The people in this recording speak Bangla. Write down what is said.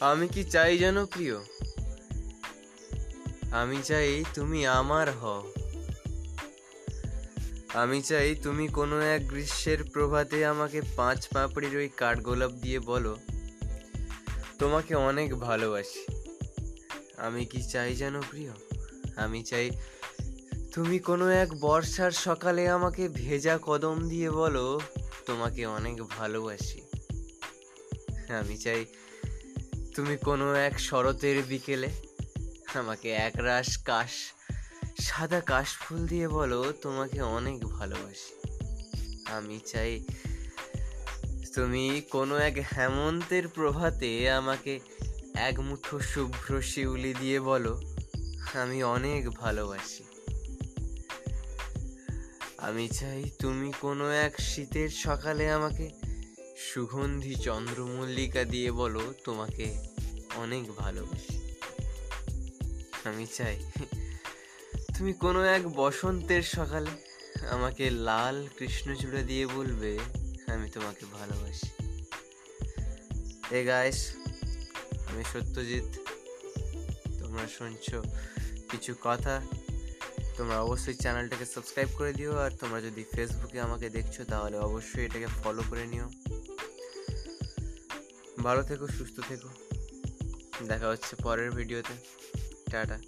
আমি কি চাই জানো প্রিয়? আমি চাই তুমি আমার হও। আমি চাই তুমি কোনো এক গ্রীষ্মের প্রভাতে আমাকে পাঁচ পাপড়ির ওই কাঠগোলাপ দিয়ে বলো, তোমাকে অনেক ভালোবাসি। আমি কি চাই জানো প্রিয়? আমি চাই তুমি কোনো এক বর্ষার সকালে আমাকে ভেজা কদম দিয়ে বলো, তোমাকে অনেক ভালোবাসি। আমি চাই তুমি কোনো এক শরতের বিকেলে আমাকে একরাশ কাশ, সাদা কাশফুল দিয়ে বলো তোমাকে অনেক ভালোবাসি। আমি চাই তুমি কোনো এক হেমন্তের প্রভাতে আমাকে এক মুঠো শুভ্র শিউলি দিয়ে বলো, আমি অনেক ভালোবাসি। আমি চাই তুমি কোনো এক শীতের সকালে আমাকে সুগন্ধি চন্দ্রমল্লিকা দিয়ে বলো তোমাকে অনেক ভালোবাসি। আমি চাই তুমি কোনো এক বসন্তের সকালে আমাকে লাল কৃষ্ণচূড়া দিয়ে বলবে, আমি তোমাকে ভালোবাসি। এ গাইস আমি সত্যজিৎ, তোমরা শুনছো কিছু কথা। তোমরা অবশ্যই চ্যানেলটাকে সাবস্ক্রাইব করে দিও, আর তোমরা যদি ফেসবুকে আমাকে দেখছ, তাহলে অবশ্যই এটাকে ফলো করে নিও। ভালো থেকো, সুস্থ থেকো। দেখা হচ্ছে পরের ভিডিওতে টাটা।